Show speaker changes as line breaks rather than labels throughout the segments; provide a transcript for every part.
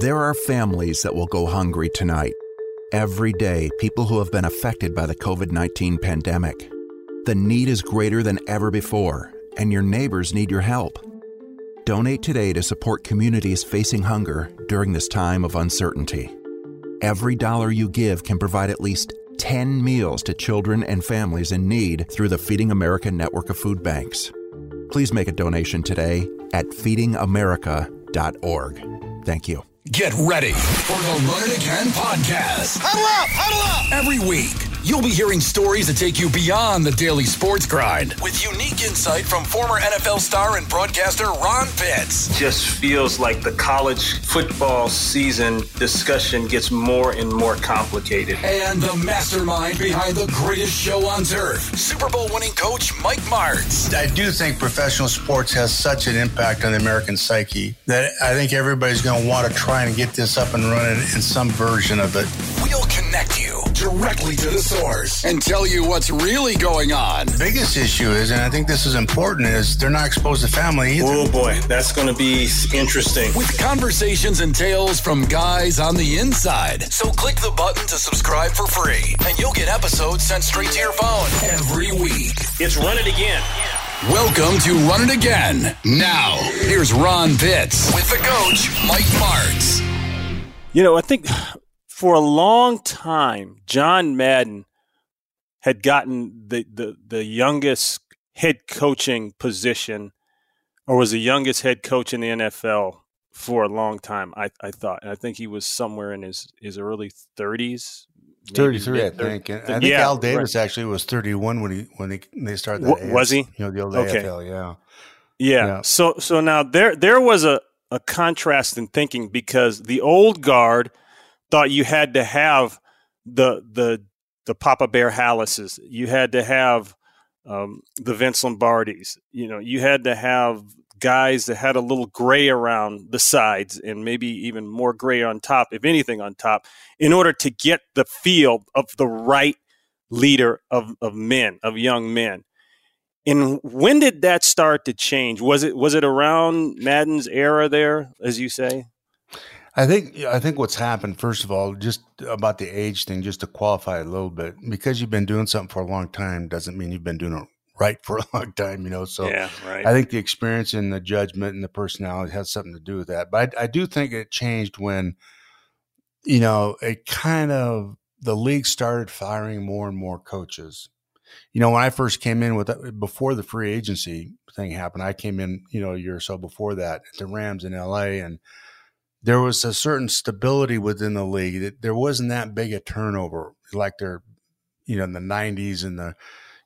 There are families that will go hungry tonight. Every day, people who have been affected by the COVID 19 pandemic. The need is greater than ever before, and your neighbors need your help. Donate today to support communities facing hunger during this time of uncertainty. Every dollar you give can provide at least 10 meals to children and families in need through the Feeding America network of food banks. Please make a donation today at feedingamerica.org. Thank you.
Get ready for the It Again podcast.
Huddle up, huddle up.
Every week, you'll be hearing stories that take you beyond the daily sports grind with unique insight from former NFL star and broadcaster Ron Pitts.
Just feels like the college football season discussion gets more and more complicated.
And the mastermind behind the greatest show on turf, Super Bowl winning coach Mike Martz.
I do think professional sports has such an impact on the American psyche that I think everybody's going to want to try and get this up and running in some version of it.
We'll connect you directly to the source and tell you what's really going on.
The biggest issue is, and I think this is important, is they're not exposed to family either.
Oh boy, that's going to be interesting.
With conversations and tales from guys on the inside. So click the button to subscribe for free, and you'll get episodes sent straight to your phone every week.
It's Run It Again.
Welcome to Run It Again. Now, here's Ron Pitts with the coach, Mike Martz.
You know, I think for a long time, John Madden had gotten the, the, the youngest head coaching position or was the youngest head coach in the NFL for a long time, I, I thought. And I think he was somewhere in his, his early 30s.
33, I think. And I think
yeah,
Al Davis
right.
actually was 31 when he when he, they started that.
Was he?
You know, the old
Okay.
AFL, yeah.
Yeah.
Yeah.
So so now there there was a, a contrast in thinking because the old guard thought you had to have the the the Papa Bear Halases. You had to have um, the Vince Lombardis. You know, you had to have guys that had a little gray around the sides and maybe even more gray on top, if anything on top, in order to get the feel of the right leader of, of men, of young men. And when did that start to change? Was it was it around Madden's era there, as you say?
I think I think what's happened, first of all, just about the age thing, just to qualify a little bit, because you've been doing something for a long time doesn't mean you've been doing it right for a long time, you know. So
yeah, right.
I think the experience and the judgment and the personality has something to do with that. But I, I do think it changed when, you know, it kind of the league started firing more and more coaches. You know, when I first came in with before the free agency thing happened, I came in, you know, a year or so before that at the Rams in LA and there was a certain stability within the league. That there wasn't that big a turnover like there, you know, in the '90s and the,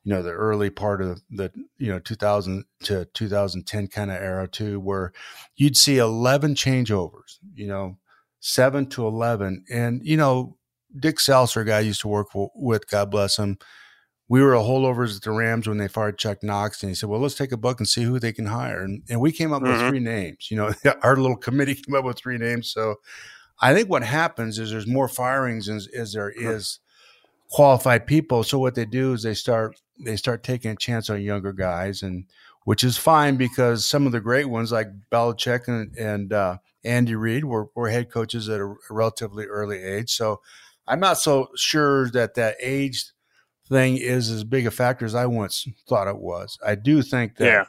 you know, the early part of the, you know, 2000 to 2010 kind of era too, where you'd see 11 changeovers, you know, seven to 11, and you know, Dick Seltzer, guy I used to work with, God bless him. We were a holdovers at the Rams when they fired Chuck Knox, and he said, "Well, let's take a book and see who they can hire." And, and we came up
Mhm.
with three names. You know, our little committee came up with three names. So, I think what happens is there's more firings as, as there is qualified people. So what they do is they start they start taking a chance on younger guys, and which is fine because some of the great ones like Belichick and, and uh, Andy Reid were, were head coaches at a relatively early age. So I'm not so sure that that age thing is as big a factor as I once thought it was. I do think that
Yeah.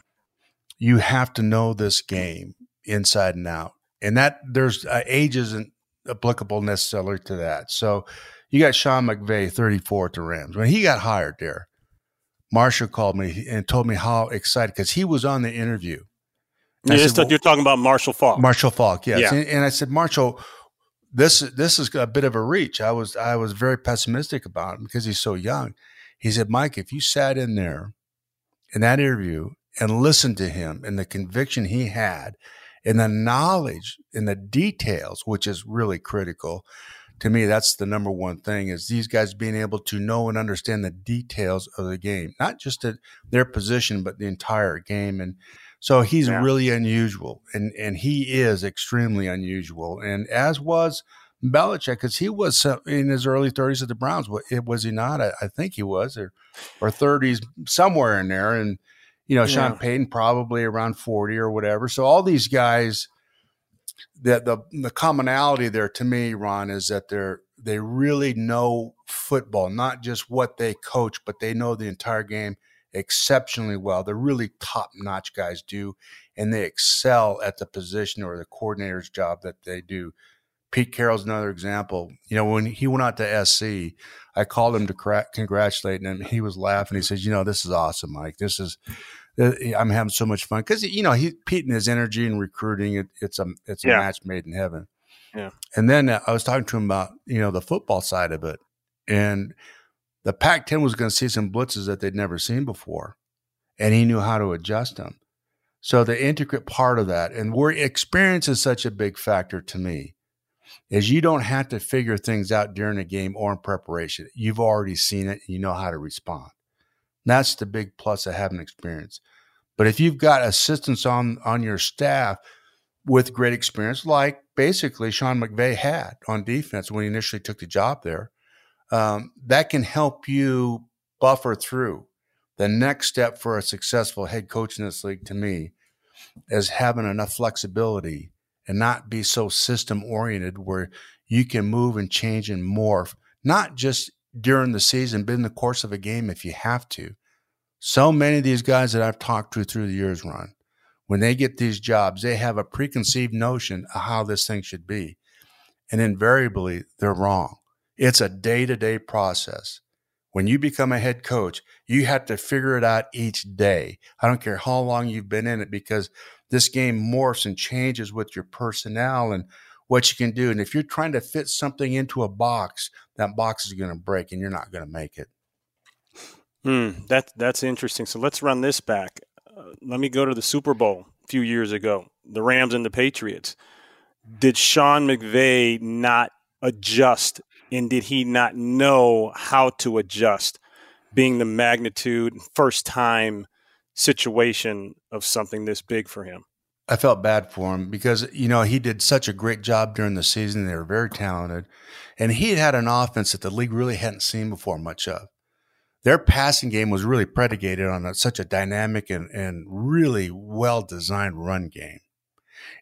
you have to know this game inside and out, and that there's uh, age isn't applicable necessarily to that. So you got Sean McVay, 34 at the Rams. When he got hired there, Marshall called me and told me how excited because he was on the interview.
You're,
said, well-
you're talking about Marshall Faulk.
Marshall Faulk, yes.
Yeah.
And, and I said, Marshall, this this is a bit of a reach. I was I was very pessimistic about him because he's so young. He said, Mike, if you sat in there in that interview and listened to him and the conviction he had and the knowledge and the details, which is really critical to me, that's the number one thing is these guys being able to know and understand the details of the game, not just at their position, but the entire game. And so he's
Yeah.
really unusual, and and he is extremely unusual, and as was Belichick, because he was in his early thirties at the Browns. Was he not? I, I think he was, or or thirties, somewhere in there. And you know, Sean
Yeah.
Payton probably around forty or whatever. So all these guys that the the commonality there to me, Ron, is that they're they really know football, not just what they coach, but they know the entire game exceptionally well. They're really top notch guys do, and they excel at the position or the coordinator's job that they do. Pete Carroll's another example. You know, when he went out to SC, I called him to cra- congratulate him. He was laughing. He says, "You know, this is awesome, Mike. This is uh, I'm having so much fun because you know he Pete and his energy and recruiting. It, it's a it's a yeah. match made in heaven."
Yeah.
And then uh, I was talking to him about you know the football side of it, and the Pac-10 was going to see some blitzes that they'd never seen before, and he knew how to adjust them. So the intricate part of that, and where experience is such a big factor to me, is you don't have to figure things out during a game or in preparation. You've already seen it, and you know how to respond. That's the big plus of having experience. But if you've got assistants on on your staff with great experience, like basically Sean McVay had on defense when he initially took the job there, um, that can help you buffer through. The next step for a successful head coach in this league, to me, is having enough flexibility and not be so system oriented where you can move and change and morph, not just during the season, but in the course of a game if you have to. So many of these guys that I've talked to through the years, Ron, when they get these jobs, they have a preconceived notion of how this thing should be. And invariably, they're wrong. It's a day to day process. When you become a head coach, you have to figure it out each day. I don't care how long you've been in it because this game morphs and changes with your personnel and what you can do. And if you're trying to fit something into a box, that box is going to break and you're not going to make it.
Hmm, that that's interesting. So let's run this back let me go to the Super Bowl a few years ago, the Rams and the Patriots. Did Sean McVay not adjust and did he not know how to adjust being the magnitude first time situation of something this big for him?
I felt bad for him because, you know, he did such a great job during the season. They were very talented. And he had an offense that the league really hadn't seen before much of their passing game was really predicated on a, such a dynamic and, and really well designed run game.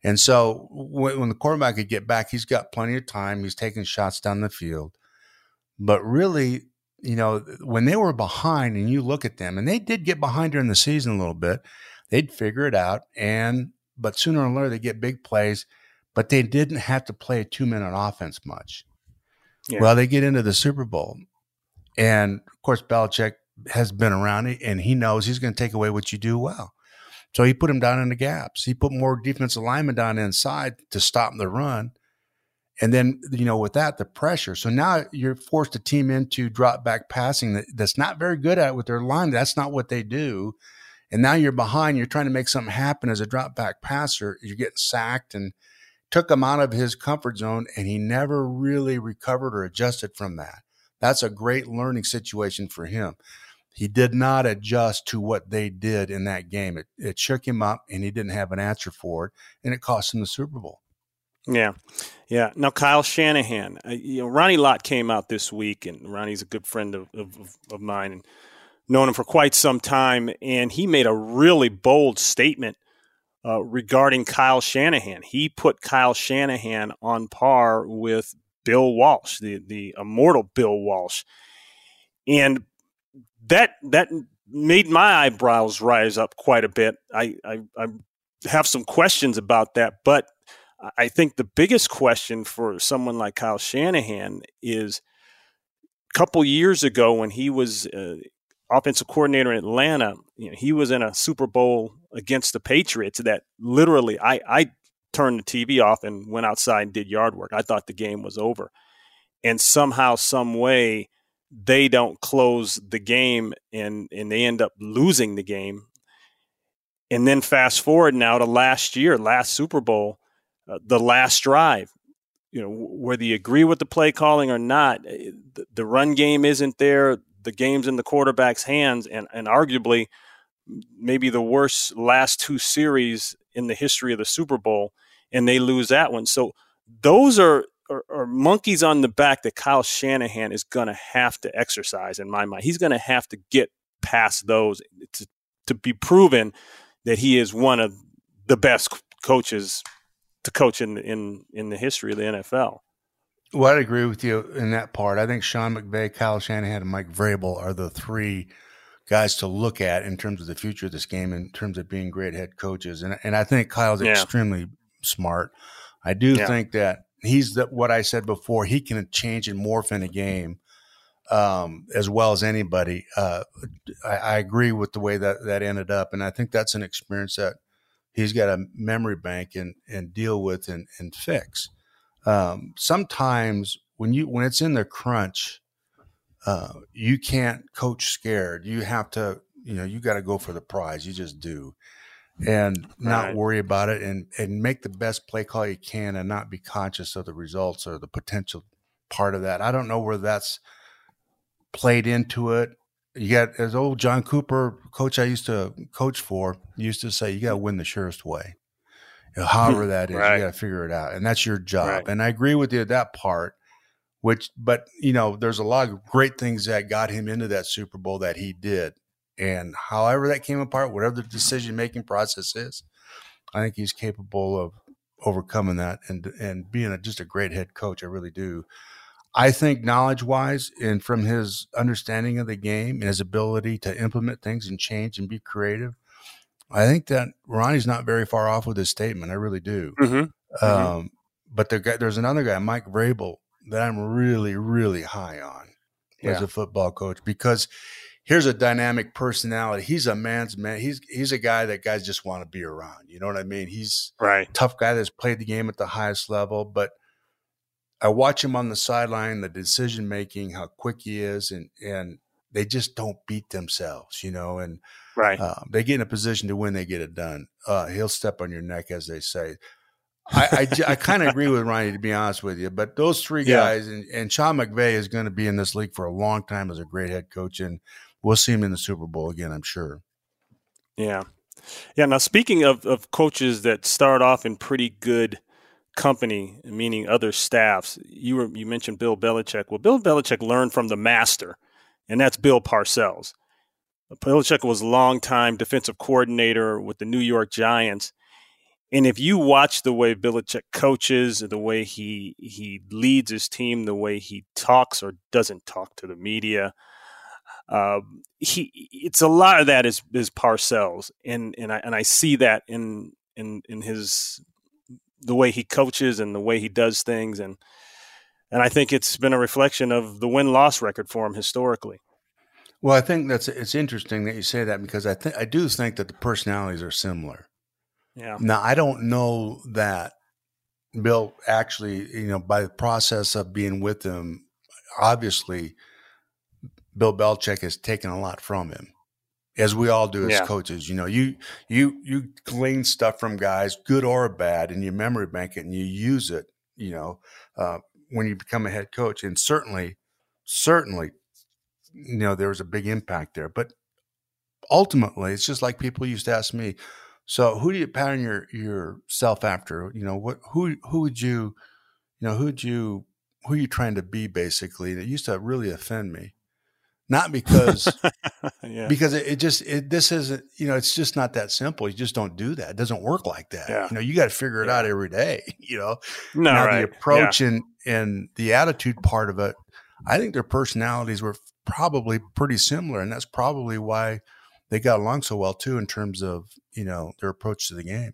And so when, when, the quarterback could get back, he's got plenty of time. He's taking shots down the field. But really, you know, when they were behind and you look at them, and they did get behind during the season a little bit, they'd figure it out. And, but sooner or later, they get big plays, but they didn't have to play a two minute offense much. Yeah. Well, they get into the Super Bowl and of course, Belichick has been around it and he knows he's going to take away what you do well. So he put him down in the gaps. He put more defensive linemen down inside to stop the run. And then, you know, with that, the pressure. So now you're forced to team into drop back passing that, that's not very good at with their line. That's not what they do. And now you're behind. You're trying to make something happen as a drop back passer. You're getting sacked and took him out of his comfort zone. And he never really recovered or adjusted from that. That's a great learning situation for him. He did not adjust to what they did in that game. It, it shook him up, and he didn't have an answer for it, and it cost him the Super Bowl.
Yeah, yeah. Now Kyle Shanahan, uh, you know, Ronnie Lott came out this week, and Ronnie's a good friend of, of, of mine, and known him for quite some time, and he made a really bold statement uh, regarding Kyle Shanahan. He put Kyle Shanahan on par with Bill Walsh, the the immortal Bill Walsh, and that that made my eyebrows rise up quite a bit. I, I, I have some questions about that, but I think the biggest question for someone like Kyle Shanahan is a couple years ago when he was uh, offensive coordinator in Atlanta, you know, he was in a Super Bowl against the Patriots that literally I, I turned the TV off and went outside and did yard work. I thought the game was over. And somehow, some way, they don't close the game and, and they end up losing the game. And then fast forward now to last year, last Super Bowl, uh, the last drive. You know, whether you agree with the play calling or not, eh, the, the run game isn't there. The game's in the quarterback's hands, and, and arguably, maybe the worst last two series in the history of the Super Bowl, and they lose that one. So those are, are, are monkeys on the back that Kyle Shanahan is going to have to exercise in my mind. He's going to have to get past those to, to be proven that he is one of the best coaches to coach in in in the history of the NFL.
Well, I'd agree with you in that part. I think Sean McVay, Kyle Shanahan, and Mike Vrabel are the three guys to look at in terms of the future of this game, in terms of being great head coaches. And and I think Kyle's yeah. extremely smart. I do yeah. think that he's the, what I said before. He can change and morph in a game um, as well as anybody. Uh, I, I, agree with the way that that ended up, and I think that's an experience that he's got a memory bank and and deal with and and fix. Um, sometimes when you when it's in the crunch, uh, you can't coach scared. You have to, you know, you got to go for the prize. You just do, and not right. worry about it, and and make the best play call you can, and not be conscious of the results or the potential part of that. I don't know where that's played into it. You got as old John Cooper, coach I used to coach for, used to say, you got to win the surest way. You know, however that is, right. you got to figure it out, and that's your job. Right. And I agree with you at that part. Which, but you know, there's a lot of great things that got him into that Super Bowl that he did, and however that came apart, whatever the decision making process is, I think he's capable of overcoming that and and being a, just a great head coach. I really do. I think knowledge wise and from his understanding of the game and his ability to implement things and change and be creative, I think that Ronnie's not very far off with his statement. I really do. Mm-hmm. mm-hmm. Um, mm-hmm. But there, there's another guy, Mike Vrabel, that I'm really, really high on yeah. as a football coach because here's a dynamic personality. He's a man's man. He's he's a guy that guys just want to be around. You know what I mean? He's
right
tough guy that's played the game at the highest level, but I watch him on the sideline, the decision making, how quick he is, and and they just don't beat themselves, you know. And
right,
uh, they get in a position to win, they get it done. Uh, he'll step on your neck, as they say. I I, I kind of agree with Ronnie, to be honest with you. But those three yeah. guys, and, and Sean McVay is going to be in this league for a long time as a great head coach, and we'll see him in the Super Bowl again, I'm sure.
Yeah, yeah. Now, speaking of of coaches that start off in pretty good company, meaning other staffs. You were you mentioned Bill Belichick. Well, Bill Belichick learned from the master, and that's Bill Parcells. Belichick was a longtime defensive coordinator with the New York Giants. And if you watch the way Belichick coaches, the way he he leads his team, the way he talks or doesn't talk to the media, uh, he it's a lot of that is is Parcells, and and I and I see that in in in his the way he coaches and the way he does things and and I think it's been a reflection of the win loss record for him historically.
Well, I think that's it's interesting that you say that because I think I do think that the personalities are similar.
Yeah.
Now I don't know that Bill actually, you know, by the process of being with him, obviously Bill Belichick has taken a lot from him as we all do as yeah. coaches. You know, you you you glean stuff from guys, good or bad, and you memory bank it and you use it. You know, uh, when you become a head coach, and certainly, certainly, you know, there was a big impact there. But ultimately, it's just like people used to ask me. So, who do you pattern your yourself after? You know, what who who would you, you know, who would you who are you trying to be? Basically, and it used to really offend me not because yeah. because it, it just it, this isn't you know it's just not that simple you just don't do that it doesn't work like that yeah. you know you got to figure it yeah. out every day you know
no,
now
right.
the approach and and the attitude part of it i think their personalities were probably pretty similar and that's probably why they got along so well too in terms of you know their approach to the game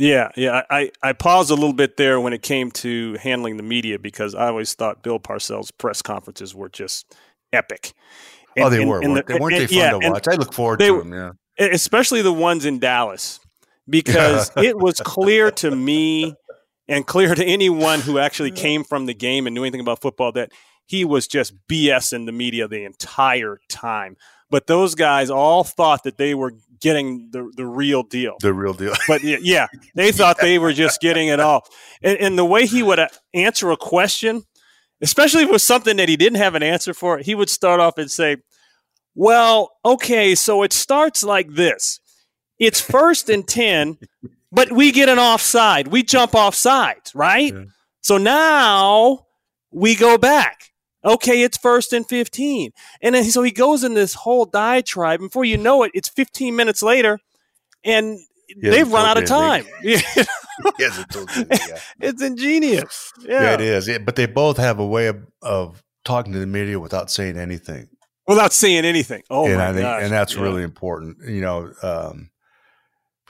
yeah, yeah. I, I paused a little bit there when it came to handling the media because I always thought Bill Parcells' press conferences were just epic.
Oh, and, oh, they and, were. And the, they weren't they fun yeah, to watch? I look forward they, to them. Yeah,
especially the ones in Dallas because it was clear to me and clear to anyone who actually came from the game and knew anything about football that he was just BSing the media the entire time. But those guys all thought that they were getting the, the real deal.
The real deal.
but yeah, they thought they were just getting it all. And, and the way he would answer a question especially if it was something that he didn't have an answer for, he would start off and say, Well, okay, so it starts like this it's first and 10, but we get an offside. We jump offside, right? Yeah. So now we go back. Okay, it's first and 15. And then, so he goes in this whole diatribe. And before you know it, it's 15 minutes later, and they've run out of time.
it's,
it's ingenious. Yeah.
yeah, it is. But they both have a way of, of talking to the media without saying anything.
Without saying anything. Oh
and
my
I think,
gosh.
and that's
Yeah.
really important. You know, um,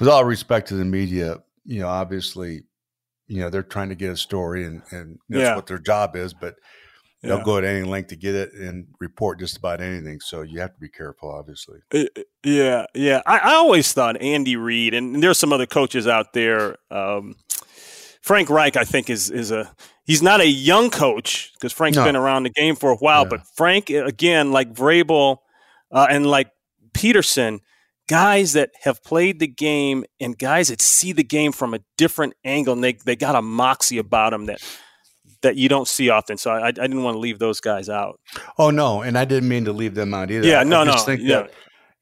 with all respect to the media, you know, obviously, you know, they're trying to get a story, and and that's
Yeah.
what their job is. But
Yeah.
they'll go at any length to get it and report just about anything. So you have to be careful, obviously.
Yeah, yeah. I, I always thought Andy Reid, and there's some other coaches out there. Um, Frank Reich, I think, is is a he's not a young coach because Frank's
No.
been around the game for a while.
Yeah.
But Frank, uh, again, like Vrabel uh, and like Pederson, guys that have played the game and guys that see the game from a different angle, and they they got a moxie about them that that you don't see often. So I, I didn't want to leave those guys out.
Oh no, and I didn't mean to leave them out either.
Yeah,
I
no, no, yeah.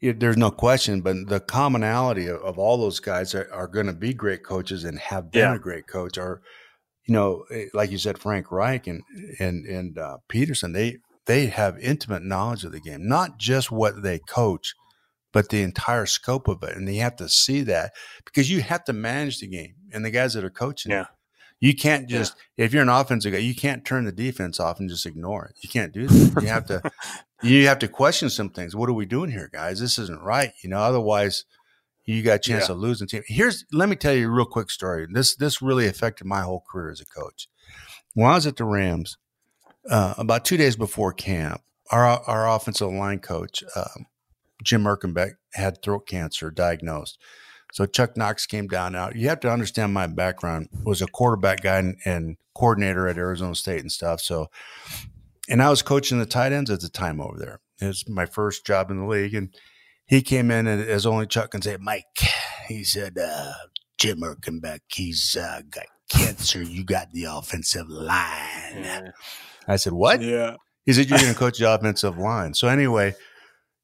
it, there's no question, but the commonality of, of all those guys are, are going to be great coaches and have been
Yeah.
a great coach. Or, you know, eh, like you said, Frank Reich and and and uh, Pederson, they they have intimate knowledge of the game, not just what they coach, but the entire scope of it, and they have to see that because you have to manage the game, and the guys that are coaching, it.
Yeah.
You can't just if you're an offensive guy, you can't turn the defense off and just ignore it. You can't do that. You have to you have to question some things. What are we doing here, guys? This isn't right. You know, otherwise you got a chance
Yeah.
of losing team. Here's let me tell you a real quick story. This this really affected my whole career as a coach. When I was at the Rams, uh, about two days before camp, our our offensive line coach, um, Jim Erkenbeck, had throat cancer diagnosed. So Chuck Knox came down. Now you have to understand my background was a quarterback guy and, and coordinator at Arizona State and stuff. So, and I was coaching the tight ends at the time over there. It was my first job in the league, and he came in and as only Chuck can say, Mike. He said, uh, Jim Erkenbeck, he's uh, got cancer. You got the offensive line. I said, what?
Yeah.
He said, You're going to coach the offensive line. So, anyway,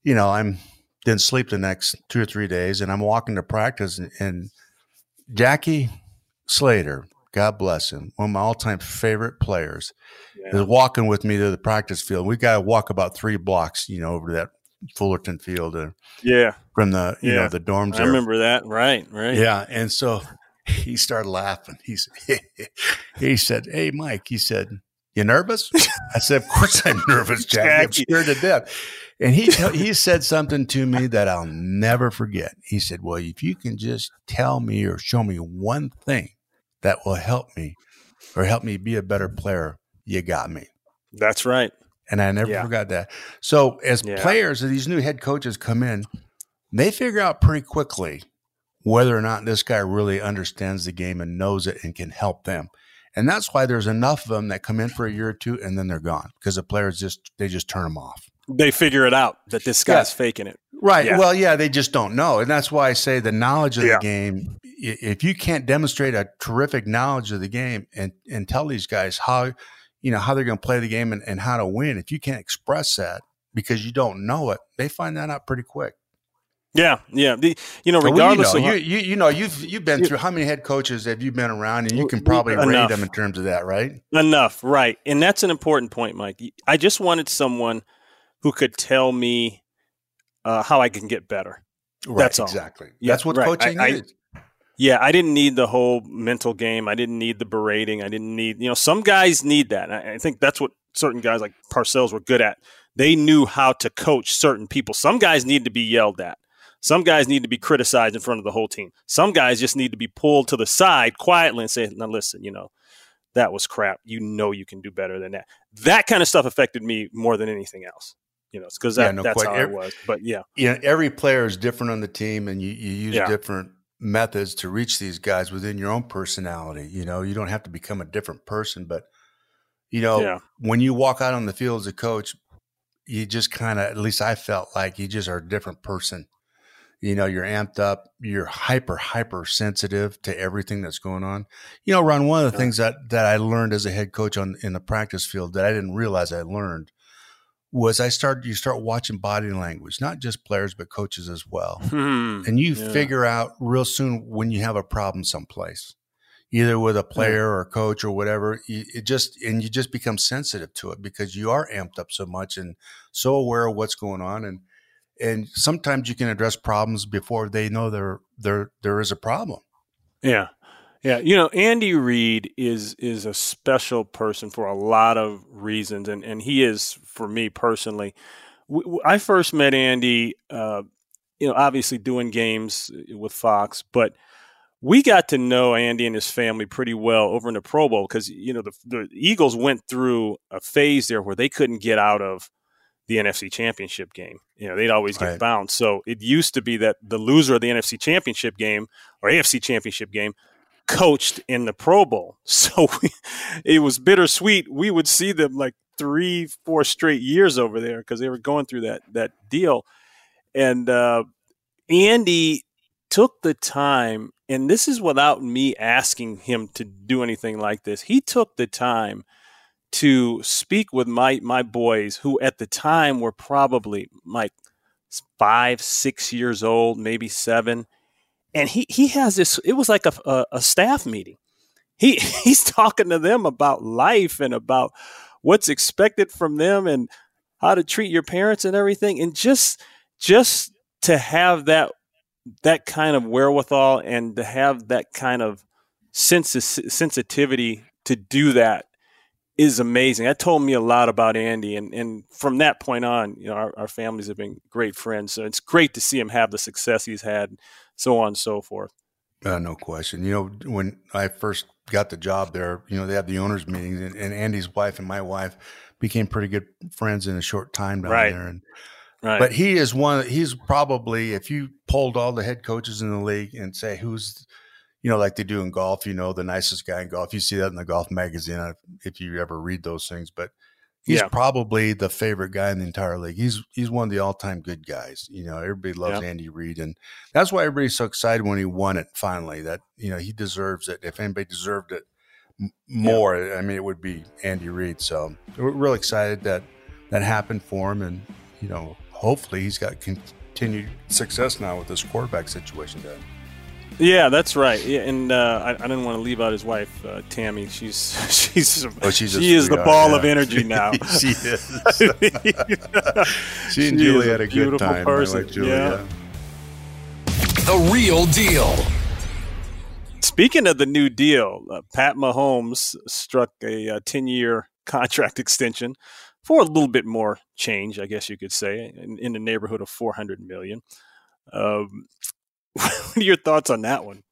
you know, I'm didn't sleep the next two or three days, and I'm walking to practice, and, and Jackie Slater, God bless him, one of my all time favorite players,
Yeah.
is walking with me to the practice field. We got to walk about three blocks, you know, over to that Fullerton field uh,
Yeah.
from the, you
Yeah.
know, the dorms
I
there.
remember that. Right. Right.
Yeah, and so he started laughing. He's he said, "Hey, Mike," he said, "You nervous?" I said, "Of course I'm nervous, Jackie. I'm scared to death." And he he said something to me that I'll never forget. He said, "Well, if you can just tell me or show me one thing that will help me or help me be a better player, you got me."
That's right.
And I never
Yeah.
forgot that. So as
Yeah.
players, as these new head coaches come in, they figure out pretty quickly whether or not this guy really understands the game and knows it and can help them. And that's why there's enough of them that come in for a year or two and then they're gone because the players just they just turn them off.
They figure it out that this guy's faking it.
Right.
Yeah.
Well, yeah, they just don't know. And that's why I say the knowledge of
Yeah.
the game, if you can't demonstrate a terrific knowledge of the game and, and tell these guys how, you know, how they're going to play the game and, and how to win, if you can't express that because you don't know it, they find that out pretty quick.
Yeah. Yeah. The, you know,
Well,
regardless
you know,
of
you, you, you know, you've, you've been
You-
through how many head coaches have you been around and you can probably rate
enough.
them in terms of that, right?
enough, right? And that's an important point, Mike. I just wanted someone who could tell me uh, how I can get better.
Right.
That's all.
Exactly.
Yeah,
That's what
right.
coaching
I- I-
is.
Yeah, I didn't need the whole mental game. I didn't need the berating. I didn't need, you know, some guys need that. I, I think that's what certain guys like Parcells were good at. They knew how to coach certain people. Some guys need to be yelled at. Some guys need to be criticized in front of the whole team. Some guys just need to be pulled to the side quietly and say, now listen, you know, that was crap. You know you can do better than that. That kind of stuff affected me more than anything else. You know, because
Yeah, no
that's how
Every-
was. But yeah,
you know, every player is different on the team, and you, you use
Yeah.
different methods to reach these guys within your own personality. You know, you don't have to become a different person, but you know,
Yeah.
when you walk out on the field as a coach, you just kind of, at least I felt like you just are a different person. You know, you're amped up, you're hyper, hyper sensitive to everything that's going on. You know, Ron, one of the
Yeah.
things that that I learned as a head coach on in the practice field that I didn't realize I learned was I started you start watching body language, not just players but coaches as well.
Hmm.
And you
Yeah.
figure out real soon when you have a problem someplace, either with a player or a coach or whatever. You, it just and you just become sensitive to it because you are amped up so much and so aware of what's going on. And and sometimes you can address problems before they know there there there is a problem.
Yeah. Yeah, you know, Andy Reid is is a special person for a lot of reasons, and, and he is for me personally. I first met Andy, uh, you know, obviously doing games with Fox, but we got to know Andy and his family pretty well over in the Pro Bowl because you know the, the Eagles went through a phase there where they couldn't get out of the NFC Championship game. You know, they'd always get right. bounced. So it used to be that the loser of the NFC Championship game or AFC Championship game coached in the Pro Bowl. So we, it was bittersweet. We would see them like three, four straight years over there because they were going through that that deal. And uh, Andy took the time, and this is without me asking him to do anything like this. He took the time to speak with my my boys who at the time were probably like five, six years old, maybe seven. And he he has this. It was like a, a, a staff meeting. He he's talking to them about life and about what's expected from them and how to treat your parents and everything. And just just to have that that kind of wherewithal and to have that kind of sensi- sensitivity to do that is amazing. That told me a lot about Andy, and and from that point on, you know, our, our families have been great friends. So it's great to see him have the success he's had, so on and so forth.
Uh, no question. You know, when I first got the job there, you know, they had the owners meetings, and, and Andy's wife and my wife became pretty good friends in a short time down right. there. And right. but he is one. He's probably if you polled all the head coaches in the league and say who's you know, like they do in golf, you know, the nicest guy in golf. You see that in the golf magazine if you ever read those things. But he's yeah. probably the favorite guy in the entire league. He's he's one of the all time good guys. You know, everybody loves yeah. Andy Reid, and that's why everybody's so excited when he won it finally. That you know he deserves it. If anybody deserved it more, yeah. I mean, it would be Andy Reid. So we're really excited that that happened for him, and you know, hopefully he's got continued success now with this quarterback situation. That
yeah, that's right. Yeah, and uh, I, I, didn't want to leave out his wife, uh, Tammy. She's she's oh, she's she is the ball yeah. of energy now.
she is. she and she Julie had a, a good time. Person. Like yeah.
The real deal.
Speaking of the new deal, uh, Pat Mahomes struck a ten-year contract extension for a little bit more change, I guess you could say, in, in the neighborhood of four hundred million. Um, what are your thoughts on that one?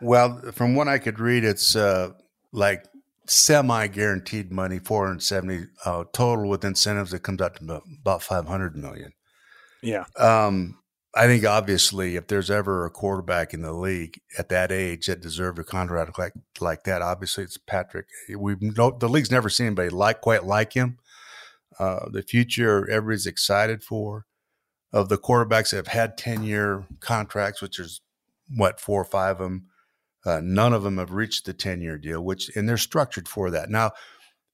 Well, from what I could read, it's uh, like semi guaranteed money, 470 uh, total with incentives that comes out to about 500 million.
Yeah.
Um, I think obviously, if there's ever a quarterback in the league at that age that deserved a contract like like that, obviously it's Patrick. We no, the league's never seen anybody like quite like him. Uh, the future everybody's excited for of the quarterbacks that have had 10 year contracts, which is what, four or five of them, uh, none of them have reached the 10 year deal, which, and they're structured for that. Now,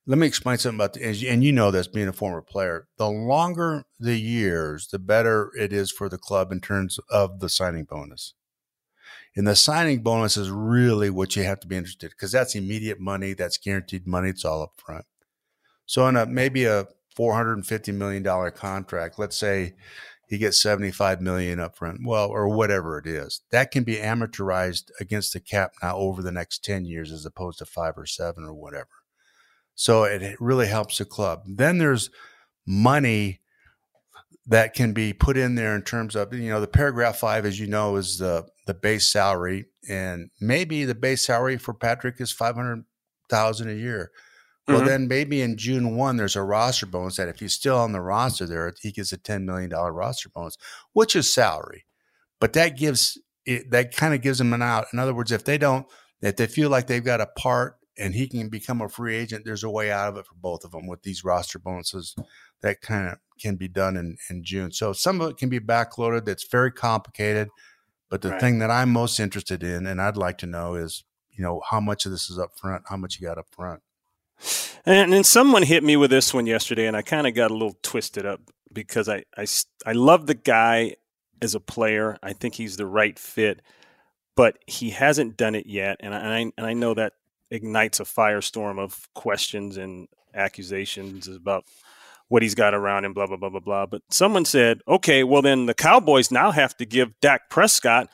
let me explain something about the, and you know this being a former player. The longer the years, the better it is for the club in terms of the signing bonus. And the signing bonus is really what you have to be interested because that's immediate money, that's guaranteed money, it's all up front. So in a maybe a $450 million contract, let's say he gets 75 million up front well or whatever it is. That can be amortized against the cap now over the next 10 years as opposed to five or seven or whatever. So it really helps the club. Then there's money that can be put in there in terms of you know the paragraph five as you know is the the base salary and maybe the base salary for patrick is 500000 a year well, mm-hmm. then maybe in June 1, there's a roster bonus that if he's still on the roster there, he gets a $10 million roster bonus, which is salary. But that gives it, that kind of gives him an out. In other words, if they don't, if they feel like they've got a part and he can become a free agent, there's a way out of it for both of them with these roster bonuses that kind of can be done in, in June. So some of it can be backloaded. That's very complicated. But the right. thing that I'm most interested in and I'd like to know is, you know, how much of this is up front, how much you got up front.
And then someone hit me with this one yesterday, and I kind of got a little twisted up because I, I, I love the guy as a player. I think he's the right fit, but he hasn't done it yet. And I, and I know that ignites a firestorm of questions and accusations about what he's got around him, blah, blah, blah, blah, blah. But someone said, okay, well, then the Cowboys now have to give Dak Prescott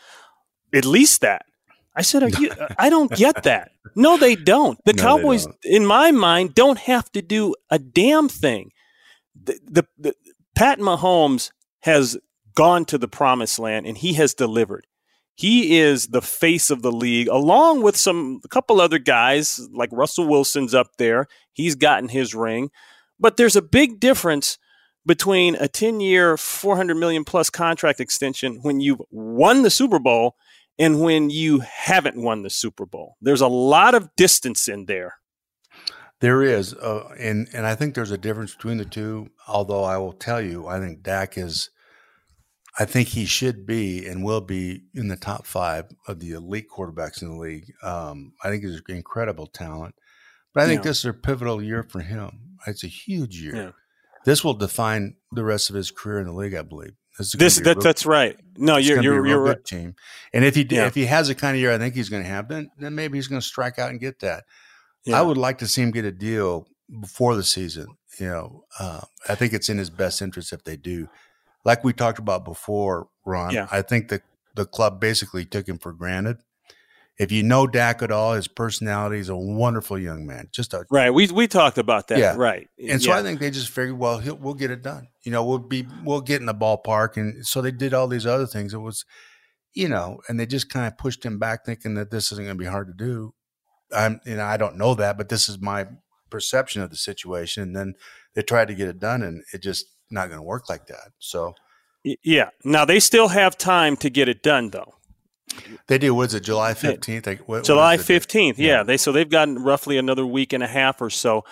at least that. I said, Are you, I don't get that. No, they don't. The no, Cowboys, don't. in my mind, don't have to do a damn thing. The, the, the, Pat Mahomes has gone to the promised land and he has delivered. He is the face of the league, along with some a couple other guys like Russell Wilson's up there. He's gotten his ring, but there's a big difference between a 10 year, 400 million plus contract extension when you've won the Super Bowl and when you haven't won the Super Bowl. There's a lot of distance in there.
There is, uh, and and I think there's a difference between the two. Although I will tell you, I think Dak is, I think he should be and will be in the top five of the elite quarterbacks in the league. Um, I think he's incredible talent, but I think yeah. this is a pivotal year for him. It's a huge year. Yeah. This will define the rest of his career in the league, I believe.
This, this that, real, that's right. No, you're you're, you're right.
Team, and if he yeah. if he has the kind of year I think he's going to have, then then maybe he's going to strike out and get that. Yeah. I would like to see him get a deal before the season. You know, uh, I think it's in his best interest if they do. Like we talked about before, Ron. Yeah. I think the the club basically took him for granted if you know Dak at all, his personality is a wonderful young man. Just a
right. We we talked about that. Yeah. Right.
And so yeah. I think they just figured, well, we'll get it done. You know, we'll be we'll get in the ballpark, and so they did all these other things. It was, you know, and they just kind of pushed him back, thinking that this isn't going to be hard to do. I'm, you know, I don't know that, but this is my perception of the situation. And then they tried to get it done, and it just not going to work like that. So,
yeah. Now they still have time to get it done, though.
They do. What is it? July fifteenth. Like,
July fifteenth. Yeah. yeah. They so they've gotten roughly another week and a half or so.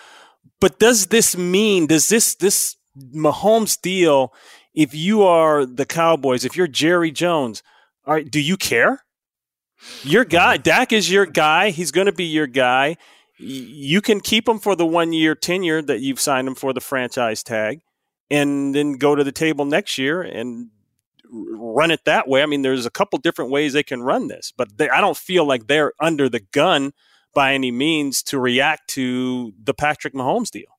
But does this mean? Does this this Mahomes deal? If you are the Cowboys, if you're Jerry Jones, all right, do you care? Your guy, mm-hmm. Dak is your guy. He's going to be your guy. You can keep him for the one year tenure that you've signed him for the franchise tag, and then go to the table next year and run it that way. I mean, there's a couple different ways they can run this, but they, I don't feel like they're under the gun by any means to react to the Patrick Mahomes deal.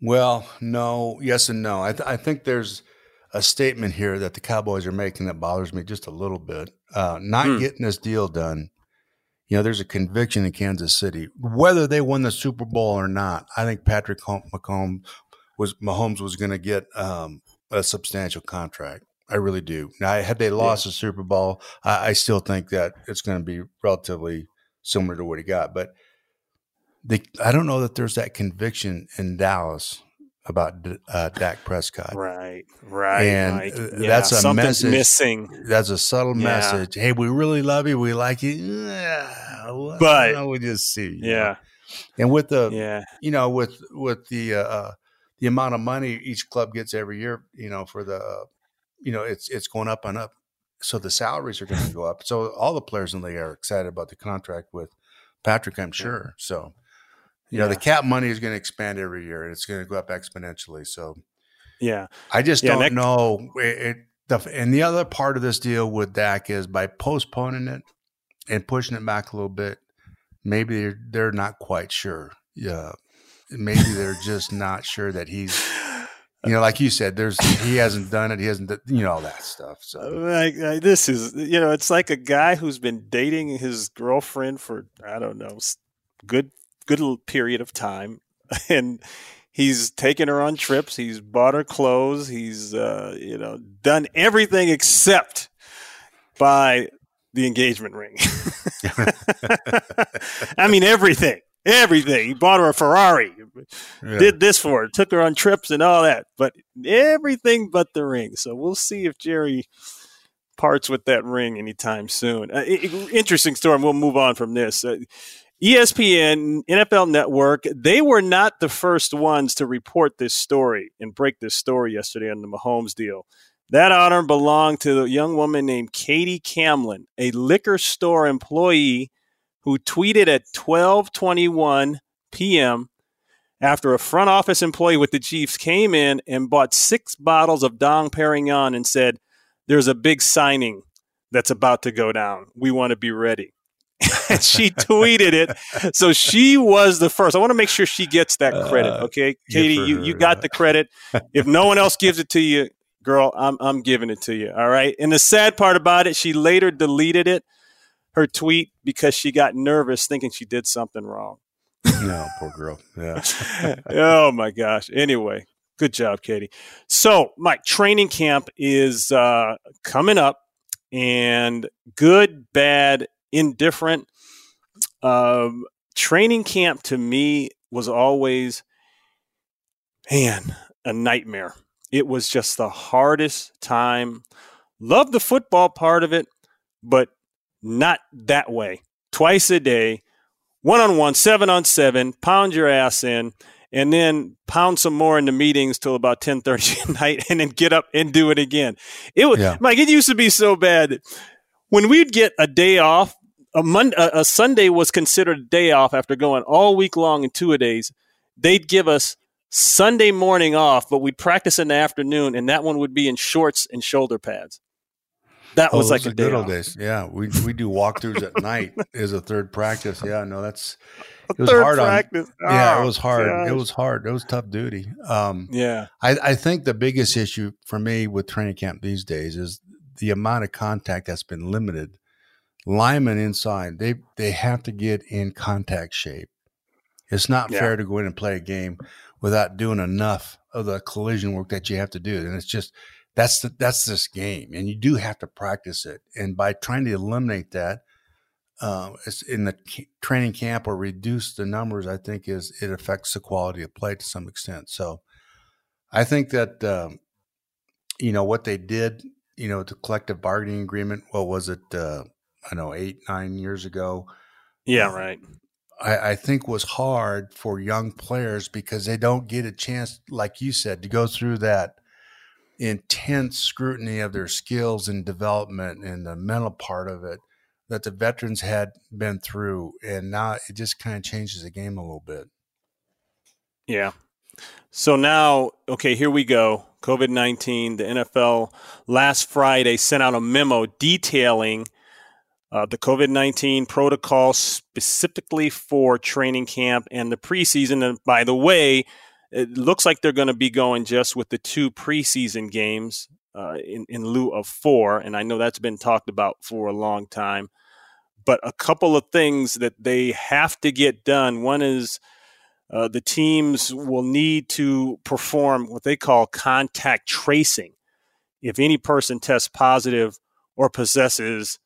Well, no, yes and no. I, th- I think there's a statement here that the Cowboys are making that bothers me just a little bit. Uh, not hmm. getting this deal done. You know, there's a conviction in Kansas City. Whether they won the Super Bowl or not, I think Patrick Mahomes was Mahomes was going to get um, a substantial contract. I really do. Now, had they lost yeah. the Super Bowl, I, I, still think that it's going to be relatively similar to what he got. But the, I don't know that there's that conviction in Dallas about uh, Dak Prescott.
Right, right.
And
right.
Uh, yeah, that's a message
missing.
That's a subtle yeah. message. Hey, we really love you. We like you.
Yeah, but
we just see.
Yeah. Know?
And with the, yeah, you know, with with the uh, uh, the amount of money each club gets every year, you know, for the uh, you know, it's it's going up and up. So the salaries are going to go up. So all the players in the league are excited about the contract with Patrick, I'm sure. So, you yeah. know, the cap money is going to expand every year and it's going to go up exponentially. So,
yeah,
I just yeah, don't next- know. It, it the, and the other part of this deal with Dak is by postponing it and pushing it back a little bit, maybe they're, they're not quite sure. Yeah. Maybe they're just not sure that he's you know, like you said, there's he hasn't done it. He hasn't, you know, all that stuff. So
like, like, this is, you know, it's like a guy who's been dating his girlfriend for I don't know, good good period of time, and he's taken her on trips. He's bought her clothes. He's uh, you know done everything except buy the engagement ring. I mean everything everything. He bought her a Ferrari, yeah. did this for her, took her on trips and all that, but everything but the ring. So we'll see if Jerry parts with that ring anytime soon. Uh, interesting story. We'll move on from this. Uh, ESPN, NFL Network, they were not the first ones to report this story and break this story yesterday on the Mahomes deal. That honor belonged to a young woman named Katie Camlin, a liquor store employee who tweeted at 12:21 p.m. after a front office employee with the Chiefs came in and bought six bottles of Dom Perignon and said, "There's a big signing that's about to go down. We want to be ready." and she tweeted it. So she was the first. I want to make sure she gets that credit. Uh, okay, Katie, you, you got the credit. If no one else gives it to you, girl, I'm I'm giving it to you. All right. And the sad part about it, she later deleted it, her tweet, because she got nervous, thinking she did something wrong.
No, poor girl. Yeah.
oh my gosh. Anyway, good job, Katie. So, Mike, training camp is uh, coming up, and good, bad, indifferent. Um, training camp to me was always, man, a nightmare. It was just the hardest time. Love the football part of it, but not that way. Twice a day, one on one, seven on seven, pound your ass in, and then pound some more in the meetings till about ten thirty at night, and then get up and do it again. It was yeah. Mike. It used to be so bad when we'd get a day off. A Monday, a Sunday was considered a day off after going all week long in two a days. They'd give us Sunday morning off, but we'd practice in the afternoon, and that one would be in shorts and shoulder pads. That oh, was like a good old days.
Yeah, we we do walkthroughs at night as a third practice. Yeah, no, that's
it was hard practice.
on. Oh, yeah, it was hard. Gosh. It was hard. It was tough duty. Um,
yeah,
I, I think the biggest issue for me with training camp these days is the amount of contact that's been limited. Linemen inside, they they have to get in contact shape. It's not yeah. fair to go in and play a game without doing enough of the collision work that you have to do. And it's just that's the, that's this game, and you do have to practice it. And by trying to eliminate that, uh, in the training camp or reduce the numbers, I think is it affects the quality of play to some extent. So, I think that um, you know what they did, you know, the collective bargaining agreement. What was it? Uh, I know eight nine years ago.
Yeah, right.
I, I, think was hard for young players because they don't get a chance, like you said, to go through that intense scrutiny of their skills and development and the mental part of it that the veterans had been through. And now it just kind of changes the game a little bit.
Yeah. So now, okay, here we go. COVID 19, the NFL last Friday sent out a memo detailing uh, the COVID 19 protocol specifically for training camp and the preseason. And by the way, it looks like they're going to be going just with the two preseason games uh, in, in lieu of four. And I know that's been talked about for a long time. But a couple of things that they have to get done. One is uh, the teams will need to perform what they call contact tracing. If any person tests positive or possesses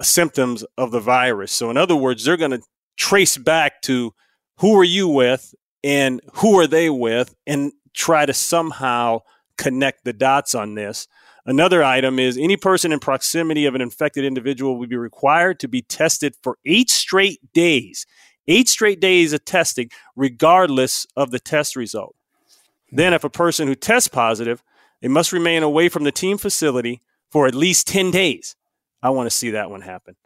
symptoms of the virus. So, in other words, they're going to trace back to who are you with and who are they with and try to somehow connect the dots on this. Another item is any person in proximity of an infected individual will be required to be tested for eight straight days, eight straight days of testing, regardless of the test result. Then, if a person who tests positive, they must remain away from the team facility for at least 10 days. I want to see that one happen.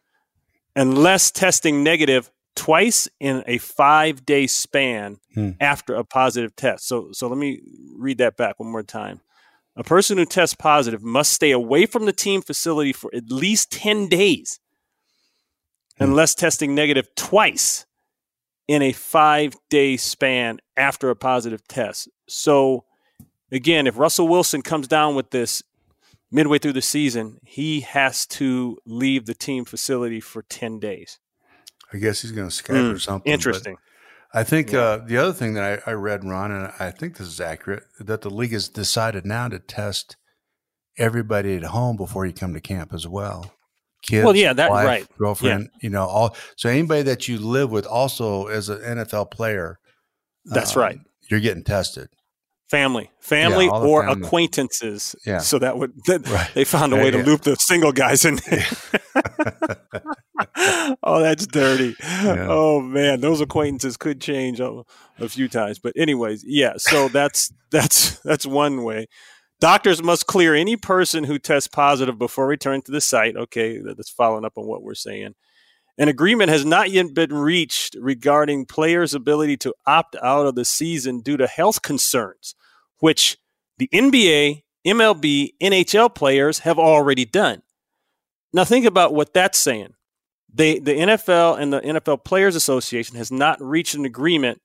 Unless testing negative twice in a five day span hmm. after a positive test. So, so let me read that back one more time. A person who tests positive must stay away from the team facility for at least 10 days, hmm. unless testing negative twice in a five day span after a positive test. So, again, if Russell Wilson comes down with this midway through the season, he has to leave the team facility for 10 days.
I guess he's going to scatter mm, something.
Interesting.
I think yeah. uh, the other thing that I, I, read, Ron, and I think this is accurate, that the league has decided now to test everybody at home before you come to camp as well. Kids,
well, yeah, that
wife,
right,
girlfriend, yeah. you know, all. So anybody that you live with, also as an NFL player,
that's uh, right,
you're getting tested
family, family yeah, or family. acquaintances.
Yeah.
So that would that, right. they found a way to loop the single guys in. oh, that's dirty. Yeah. Oh man, those acquaintances could change a, a few times. But anyways, yeah. So that's that's that's one way. Doctors must clear any person who tests positive before returning to the site. Okay, that's following up on what we're saying. An agreement has not yet been reached regarding players' ability to opt out of the season due to health concerns which the NBA, MLB, NHL players have already done. Now, think about what that's saying. They the NFL and the NFL Players Association has not reached an agreement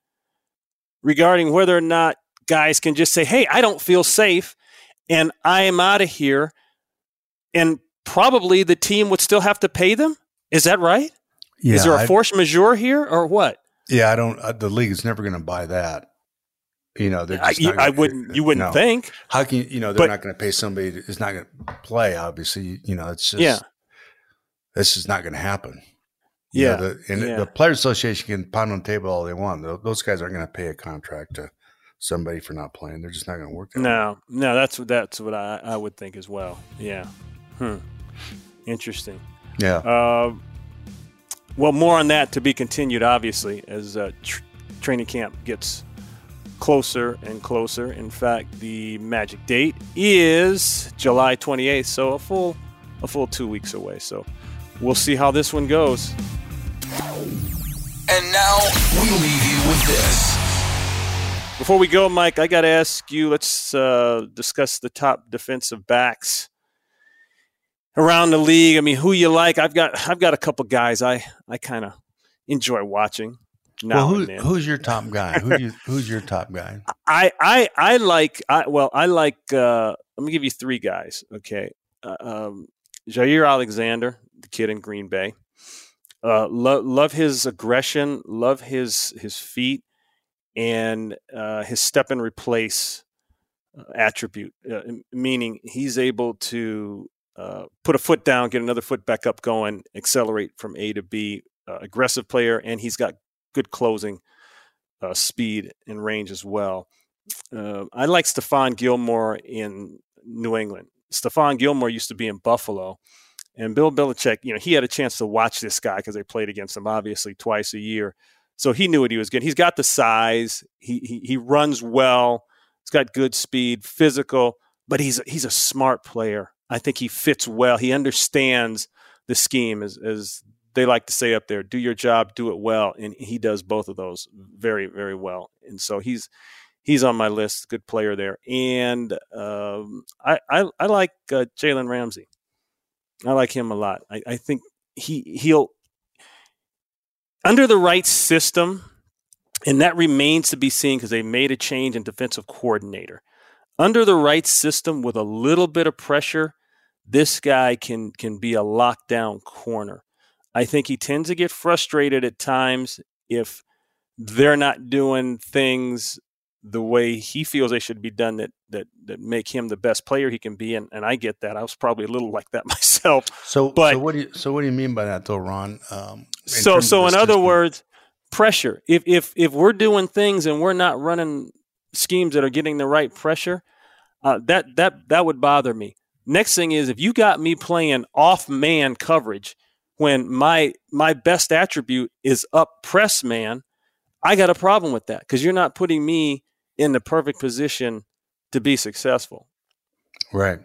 regarding whether or not guys can just say, "Hey, I don't feel safe and I am out of here." And probably the team would still have to pay them. Is that right? Yeah, is there a force majeure here or what?
Yeah, I don't. Uh, the league is never going to buy that. You know, they're
just I, gonna, I wouldn't. You wouldn't no. think.
How can you? You know, they're but, not going to pay somebody who's not going to play. Obviously, you know, it's just
yeah.
This is not going to happen.
Yeah,
you know, the, and yeah. the Players Association can pound on the table all they want. Those guys aren't going to pay a contract to somebody for not playing. They're just not going to work.
That no, way. no, that's that's what I, I would think as well. Yeah. Hmm. Interesting.
Yeah. Uh,
well, more on that to be continued, obviously, as uh, tr- training camp gets closer and closer. In fact, the magic date is July 28th, so a full a full two weeks away. So we'll see how this one goes.
And now we leave you with this.
Before we go, Mike, I got to ask you. Let's uh, discuss the top defensive backs around the league. I mean, who you like? I've got I've got a couple guys I I kind of enjoy watching.
Now well, who, who's your top guy? Who you, who's your top guy?
I I I like I well I like. Uh, let me give you three guys. Okay, uh, um, Jaire Alexander, the kid in Green Bay. Uh, lo- love his aggression. Love his his feet and uh, his step and replace uh, attribute, uh, meaning he's able to uh, put a foot down, get another foot back up going, accelerate from A to B. Uh, aggressive player, and he's got good closing speed and range as well. I like Stephon Gilmore in New England. Stephon Gilmore used to be in Buffalo, and Bill Belichick, you know, he had a chance to watch this guy because they played against him obviously twice a year, so he knew what he was getting. He's got the size. He he, he runs well. He's got good speed, physical, but he's he's a smart player. I think he fits well. He understands the scheme, as, as they like to say up there. Do your job, do it well, and he does both of those very, very well. And so he's he's on my list. Good player there, and um, I, I, I like uh, Jalen Ramsey. I like him a lot. I, I think he he'll under the right system, and that remains to be seen because they made a change in defensive coordinator under the right system with a little bit of pressure, this guy can can be a lockdown corner. I think he tends to get frustrated at times if they're not doing things the way he feels they should be done that that that make him the best player he can be and, and I get that. I was probably a little like that myself.
So but so what do you so what do you mean by that though Ron? Um,
so so in other words pressure. If if if we're doing things and we're not running schemes that are getting the right pressure, uh, that that that would bother me. Next thing is if you got me playing off man coverage when my my best attribute is up press man, I got a problem with that because you're not putting me in the perfect position to be successful.
Right.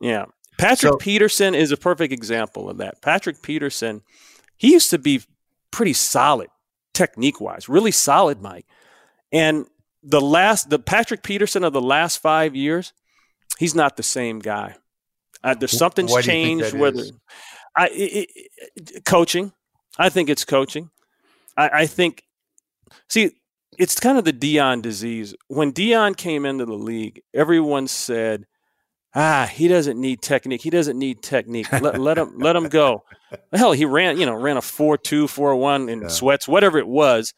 Yeah. Patrick so, Peterson is a perfect example of that. Patrick Peterson, he used to be pretty solid technique wise, really solid, Mike. And the last the Patrick Peterson of the last five years, he's not the same guy. Uh, there's something's changed. Whether I it, it, coaching, I think it's coaching. I, I think. See, it's kind of the Deion disease. When Deion came into the league, everyone said, "Ah, he doesn't need technique. He doesn't need technique. Let, let him let him go." Hell, he ran, you know, ran a four two, four one in yeah. sweats, whatever it was.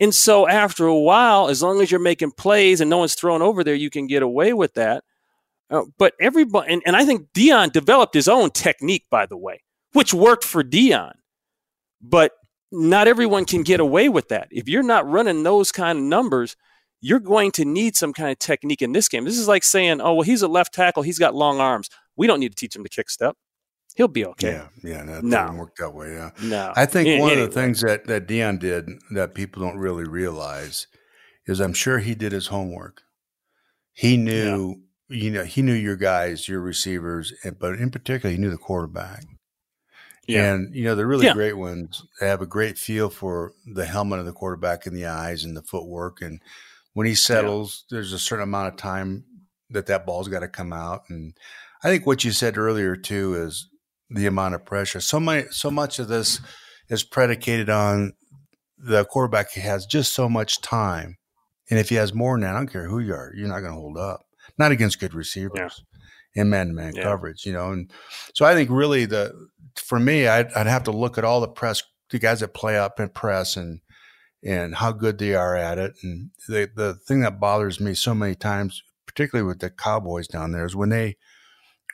And so after a while, as long as you're making plays and no one's throwing over there, you can get away with that. Uh, but everybody, and, and I think Deion developed his own technique, by the way, which worked for Deion. But not everyone can get away with that. If you're not running those kind of numbers, you're going to need some kind of technique in this game. This is like saying, oh, well, he's a left tackle. He's got long arms. We don't need to teach him to kick step he'll be okay.
Yeah, yeah, that
no.
doesn't work that way. Yeah,
no.
I think one anyway. of the things that that Deion did that people don't really realize is I'm sure he did his homework. He knew, yeah. you know, he knew your guys, your receivers, but in particular, he knew the quarterback. Yeah. And you know the really yeah. great ones have a great feel for the helmet of the quarterback and the eyes and the footwork and when he settles yeah. there's a certain amount of time that that ball's got to come out and I think what you said earlier too is the amount of pressure. So many, so much of this is predicated on the quarterback has just so much time. And if he has more than that, I don't care who you are, you're not going to hold up. Not against good receivers yeah. and man to man coverage, you know. And so I think really the for me, I'd, I'd have to look at all the press, the guys that play up and press and and how good they are at it. And the the thing that bothers me so many times, particularly with the Cowboys down there, is when they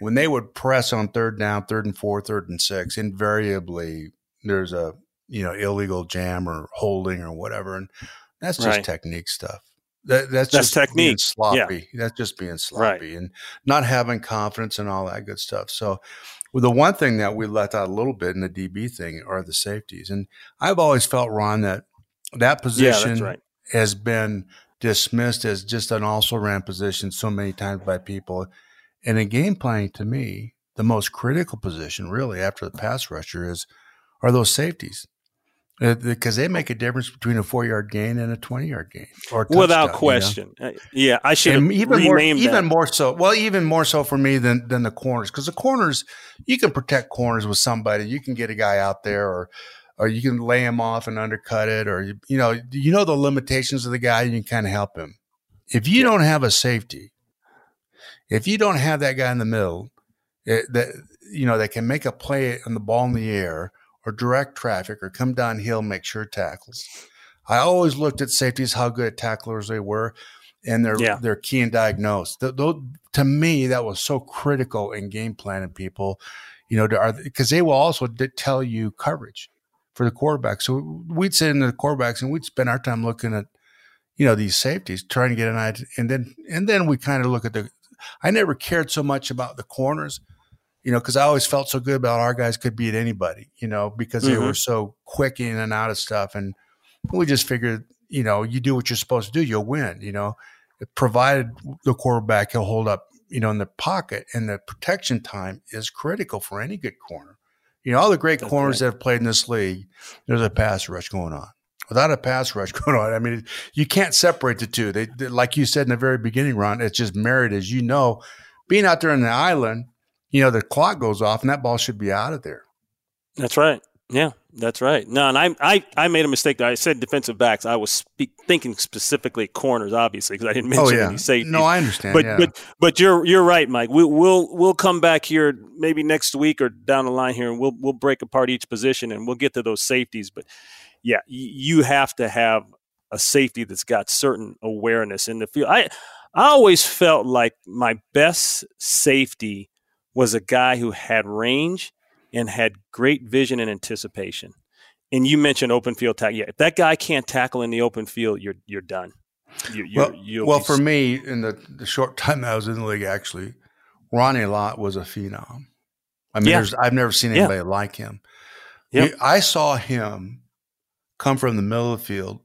when they would press on third down, third and four, third and six, invariably there's a you know illegal jam or holding or whatever, and that's just right. technique stuff. That, that's, that's just technique. sloppy. Yeah. That's just being sloppy right. and not having confidence and all that good stuff. So, well, the one thing that we left out a little bit in the DB thing are the safeties, and I've always felt Ron that that position yeah, right. has been dismissed as just an also ran position so many times by people. And in game planning, to me, the most critical position really after the pass rusher is are those safeties because uh, they make a difference between a four yard gain and a 20 yard gain or
without question you know? Uh, yeah i should and
even more
even
more so well even more so for me than than the corners because the corners you can protect corners with somebody you can get a guy out there or or you can lay him off and undercut it, or you, you know, you know the limitations of the guy, and you can kind of help him. If you yeah. don't have a safety, if you don't have that guy in the middle, it, that you know that can make a play on the ball in the air or direct traffic or come downhill, make sure tackles. I always looked at safeties, how good tacklers they were, and their yeah. their key and diagnose. The, the, to me, that was so critical in game planning people. You know, because they will also tell you coverage for the quarterback. So we'd sit in the quarterbacks and we'd spend our time looking at, you know, these safeties, trying to get an idea. And then, and then we kind of look at the, I never cared so much about the corners, you know, because I always felt so good about our guys could beat anybody, you know, because mm-hmm. they were so quick in and out of stuff. And we just figured, you know, you do what you're supposed to do, you'll win, you know, provided the quarterback he'll hold up, you know, in the pocket and the protection time is critical for any good corner. You know, all the great That's corners right. that have played in this league, there's a pass rush going on. Without a pass rush going on, I mean, you can't separate the two. They, they like you said in the very beginning, Ron, it's just married, as you know. Being out there in the island, you know, the clock goes off and that ball should be out of there.
That's right. Yeah, that's right. No, and I I, I made a mistake. I said defensive backs. I was speak, thinking specifically corners, obviously, because I didn't oh, mention oh, yeah. any safeties.
No, I understand.
But
yeah.
but but you're you're right, Mike. We, we'll we'll come back here maybe next week or down the line here, and we'll we'll break apart each position and we'll get to those safeties. But yeah, you have to have a safety that's got certain awareness in the field. I I always felt like my best safety was a guy who had range and had great vision and anticipation. And you mentioned open field tackle. Yeah, if that guy can't tackle in the open field, you're you're done.
You're, well, well for me, in the, the short time I was in the league, actually, Ronnie Lott was a phenom. I mean, yeah. I've never seen anybody yeah. like him. Yep. I saw him come from the middle of the field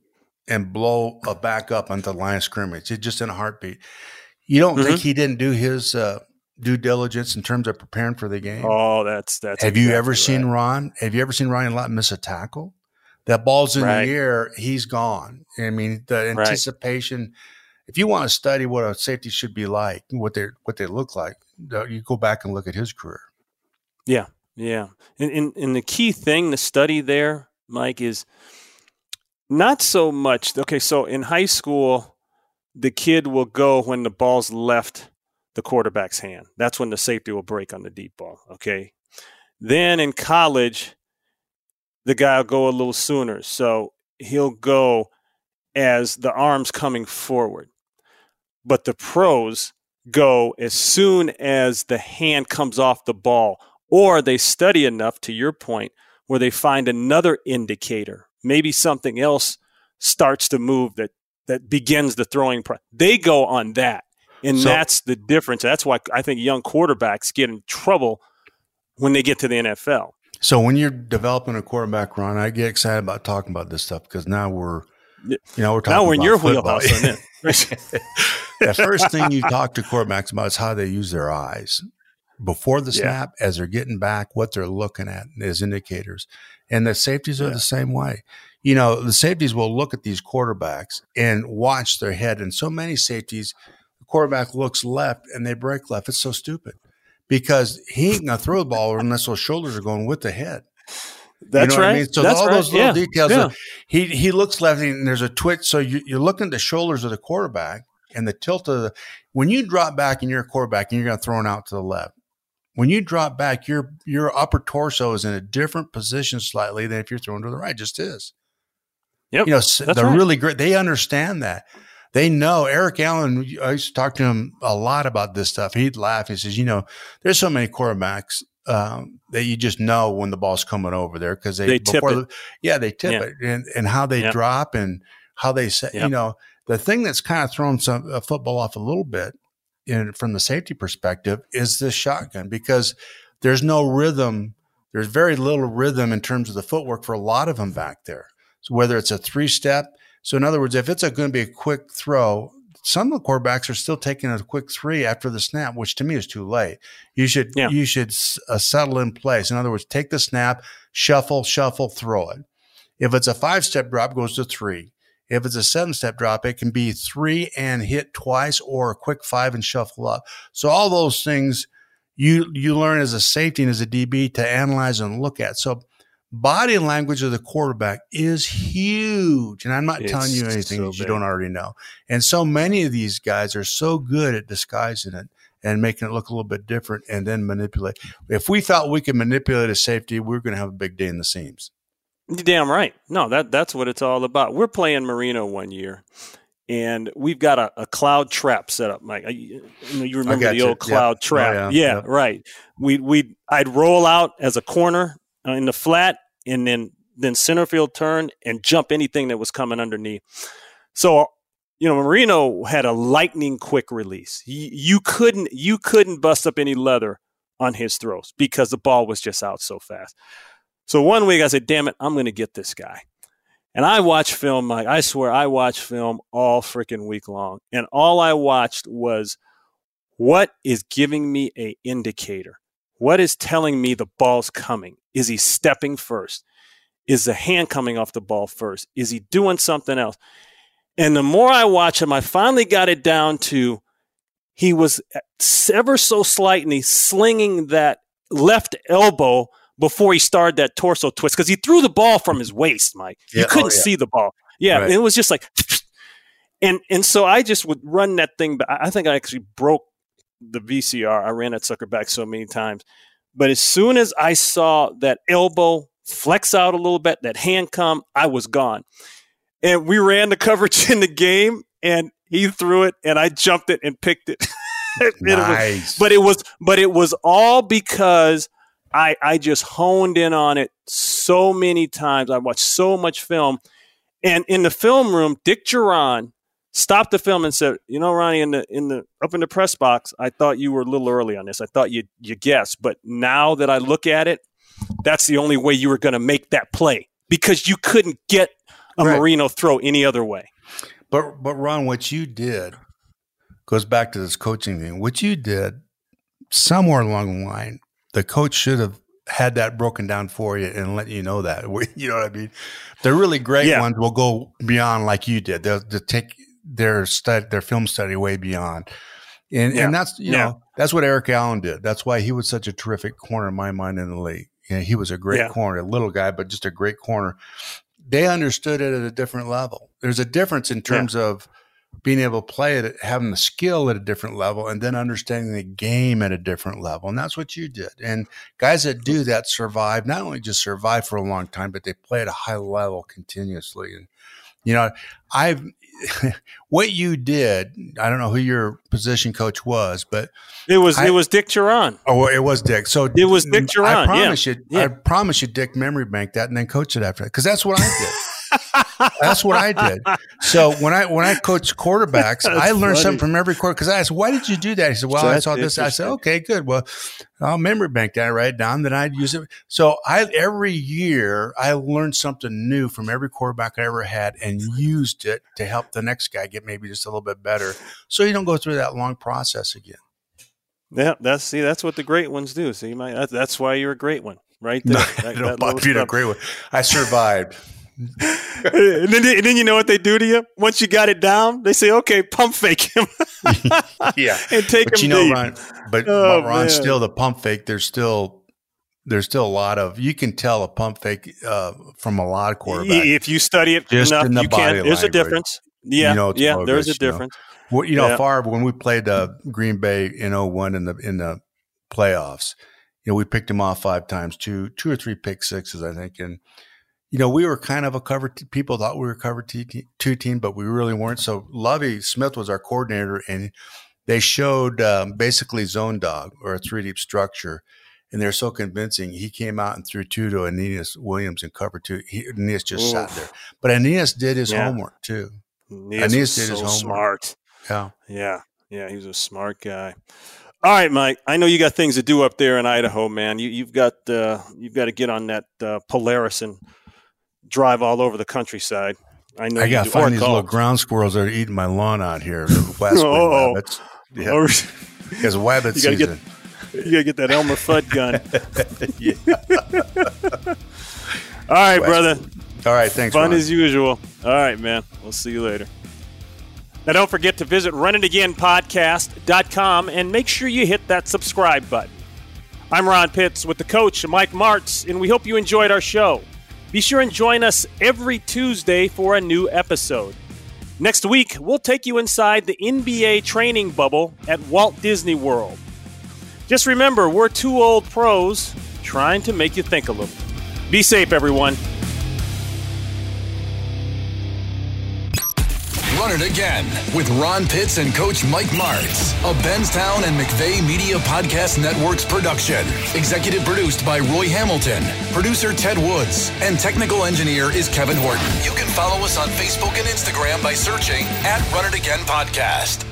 and blow a back up onto the line of scrimmage. It just in a heartbeat. You don't mm-hmm. think he didn't do his uh, due diligence in terms of preparing for the game?
Oh, that's that's.
Have exactly you ever seen Ron? Have you ever seen Ryan Lott miss a tackle? That ball's in right. the air, he's gone. I mean, the anticipation. Right. If you want to study what a safety should be like, what they what they look like, you go back and look at his career.
Yeah, yeah, and and, and the key thing to study there, Mike, is not so much. Okay, so in high school, the kid will go when the ball's left the quarterback's hand. That's when the safety will break on the deep ball. Okay. Then in college, the guy will go a little sooner. So he'll go as the arm's coming forward. But the pros go as soon as the hand comes off the ball, or they study enough, to your point, where they find another indicator. Maybe something else starts to move that that begins the throwing. They go on that. And so, that's the difference. That's why I think young quarterbacks get in trouble when they get to the NFL.
So when you're developing a quarterback run, I get excited about talking about this stuff because now we're, you know, we're talking now we're in your football. wheelhouse. the first thing you talk to quarterbacks about is how they use their eyes before the snap, yeah. as they're getting back, what they're looking at as indicators. And the safeties are yeah. the same way. You know, the safeties will look at these quarterbacks and watch their head. And so many safeties – quarterback looks left and they break left. It's so stupid because he ain't gonna throw the ball unless those shoulders are going with the head.
That's
you know
right.
I mean? So
That's
all
right.
those little
yeah.
details.
Yeah.
He he looks left and there's a twitch. So you, you're looking at the shoulders of the quarterback and the tilt of the. When you drop back and you're a quarterback and you're to throw it out to the left, when you drop back, your your upper torso is in a different position slightly than if you're throwing to the right. Just is.
Yep.
You know,
That's
they're
right.
really great. They understand that. They know Eric Allen. I used to talk to him a lot about this stuff. He'd laugh. He says, "You know, there's so many quarterbacks um, that you just know when the ball's coming over there because they,
They tip
before
it.
yeah, they tip
Yeah.
it and, and how they
Yep.
drop and how they set. You know, the thing that's kind of thrown some uh, football off a little bit in from the safety perspective is this shotgun because there's no rhythm. There's very little rhythm in terms of the footwork for a lot of them back there. So whether it's a three step, so in other words, if it's going to be a quick throw, some of the quarterbacks are still taking a quick three after the snap, which to me is too late. You should
Yeah.
you should uh, settle in place. In other words, take the snap, shuffle, shuffle, throw it. If it's a five step drop, goes to three. If it's a seven step drop, it can be three and hit twice, or a quick five and shuffle up. So all those things you you learn as a safety and as a DB to analyze and look at. So body language of the quarterback is huge. And I'm not
It's
telling you anything
so
that you don't already know. And so many of these guys are so good at disguising it and making it look a little bit different and then manipulate. If we thought we could manipulate a safety, we are going to have a big day in the seams.
You're damn right. No, that that's what it's all about. We're playing Marino one year, and we've got a, a cloud trap set up, Mike. I, you, know, you remember
got
the
you.
old cloud
Yep. Oh,
trap?
yeah.
yeah,
Yep.
right. We we I'd roll out as a corner Uh, in the flat, and then then center field turn and jump anything that was coming underneath. So you know, Marino had a lightning quick release. You, you couldn't you couldn't bust up any leather on his throws because the ball was just out so fast. So one week I said, "Damn it, I'm going to get this guy." And I watched film, Mike. I swear, I watched film all freaking week long, and all I watched was what is giving me a indicator. What is telling me the ball's coming? Is he stepping first? Is the hand coming off the ball first? Is he doing something else? And the more I watch him, I finally got it down to he was ever so slightly slinging that left elbow before he started that torso twist because he threw the ball from his waist, Mike.
Yeah,
You couldn't
oh, yeah.
see the ball. Yeah,
Right.
it was just like, and and so I just would run that thing. But I think I actually broke the VCR. I ran that sucker back so many times. But as soon as I saw that elbow flex out a little bit, that hand come, I was gone. And we ran the coverage in the game, and he threw it, and I jumped it and picked it. And it was-
Nice.
but it was but it was all because I I just honed in on it so many times. I watched so much film, and in the film room, Dick Jauron stopped the film and said, "You know, Ronnie, in the in the up in the press box, I thought you were a little early on this. I thought you you guessed, but now that I look at it, that's the only way you were going to make that play because you couldn't get a
Right.
Marino throw any other way."
But but Ron, what you did goes back to this coaching thing. What you did somewhere along the line, the coach should have had that broken down for you and let you know that. You know what I mean? The really great
Yeah.
ones will go beyond like you did. They'll, they'll take their stud, their film study way beyond. And
Yeah.
and that's you
Yeah.
know that's what Eric Allen did. That's why he was such a terrific corner in my mind in the league. You know, he was a great
Yeah.
corner, a little guy, but just a great corner. They understood it at a different level. There's a difference in terms of being able to play it, having the skill at a different level, and then understanding the game at a different level. And that's what you did. And guys that do that survive, not only just survive for a long time, but they play at a high level continuously. And, you know, I've, what you did, I don't know who your position coach was, but
It was
I-
it was Dick Jauron.
Oh, it was Dick. So
It was Dick
I
Jauron,
promise you,
yeah.
I promise you, Dick memory bank that and then coach it after that because that's what I did. that's what I did. So when I when I coached quarterbacks, I learned
funny.
something from every quarter. Because I asked, "Why did you do that?" He said, "Well, I saw this." I said, "Okay, good. Well, I'll memory bank that. I Write it down. Then I'd use it." So I every year I learned something new from every quarterback I ever had and used it to help the next guy get maybe just a little bit better. So you don't go through that long process again.
Yeah, that's see, that's what the great ones do. See, my that's, that's why you're a great one, right there.
No,
That-
I don't
that little
if you'd
stuff.
agree with. I survived.
and, then, and then you know what they do to you once you got it down. They say, "Okay, pump fake him."
Yeah.
and take
but
him
you know,
deep.
Ron, but,
Oh,
but Ron,
man.
still the pump fake. There's still there's still a lot of you can tell a pump fake uh, from a lot of quarterbacks.
If you study it
Just
enough,
in the
you can.
body
There's a difference. Yeah,
You know
yeah,
bogus,
there's a
you know.
difference.
Well, you know,
Yeah.
Favre, when we played uh, Green Bay in 01 in the in the playoffs, you know, we picked him off five times, two two or three pick sixes, I think, and you know, we were kind of a cover. T- people thought we were cover t- two team, but we really weren't. So Lovie Smith was our coordinator, and they showed um, basically zone dog or a three deep structure. And they're so convincing. He came out and threw two to Aeneas Williams and cover two. He, Aeneas just sat there, but Aeneas did his
Yeah.
homework too.
Aeneas
Aeneas did his homework.
smart.
Yeah.
Yeah, yeah, he was a smart guy. All right, Mike. I know you got things to do up there in Idaho, man. You, you've got uh, you've got to get on that uh, Polaris and drive all over the countryside. I know
I got to find these little ground squirrels that are eating my lawn out here. Wing
Oh.
rabbits. Yeah,
Or-
it's wabbit
You gotta get-
season.
you gotta get that Elmer Fudd gun. All right,
West
brother.
All right, thanks.
Fun
Ron.
as usual. All right, man. We'll see you later. Now, don't forget to visit runitagainpodcast.com and make sure you hit that subscribe button. I'm Ron Pitts with the coach, Mike Martz, and we hope you enjoyed our show. Be sure and join us every Tuesday for a new episode. Next week, we'll take you inside the NBA training bubble at Walt Disney World. Just remember, we're two old pros trying to make you think a little. Be safe, everyone.
Run it again with Ron Pitts and Coach Mike Martz, a Benstown and McVeigh Media Podcast Network's production. Executive produced by Roy Hamilton, producer Ted Woods, and technical engineer is Kevin Horton. You can follow us on Facebook and Instagram by searching at Run It Again Podcast.